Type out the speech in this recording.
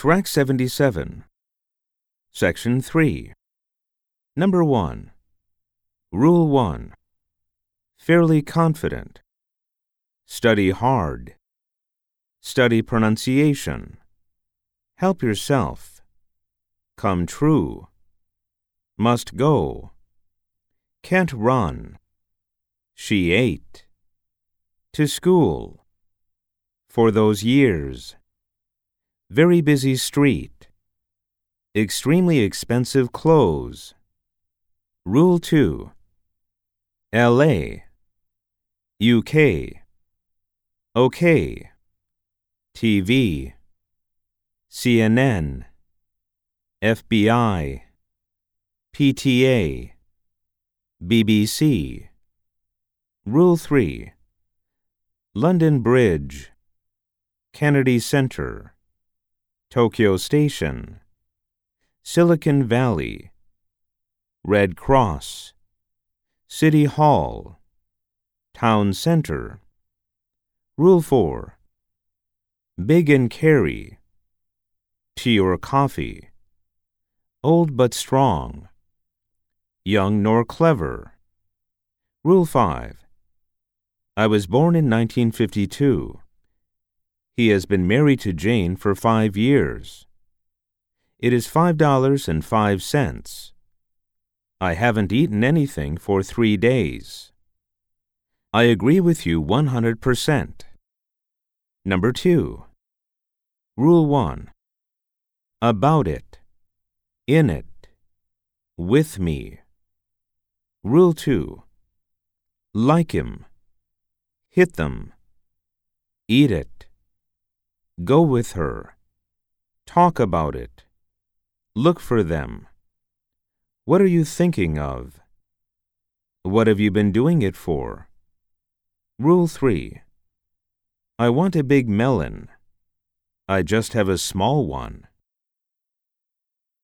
Track 77. Section 3. Number 1. Rule 1. Fairly confident. Study hard. Study pronunciation. Help yourself. Come true. Must go. Can't run. She ate. To school. For those years. Very busy street. Extremely expensive clothes. Rule 2. LA. UK. OK. TV. CNN. FBI. PTA. BBC. Rule 3. London Bridge. Kennedy Center. Tokyo Station. Silicon Valley. Red Cross. City Hall. Town Center. Rule 4. Big and carry. Tea or coffee. Old but strong. Young nor clever. Rule 5. I was born in 1952. He has been married to Jane for five years. It is five dollars and five cents. I haven't eaten anything for three days. I agree with you 100%. Number 2. Rule 1. About it. In it. With me. Rule 2. Like him. Hit them. Eat it. Go with her. Talk about it. Look for them. What are you thinking of? What have you been doing it for? Rule 3. I want a big melon. I just have a small one.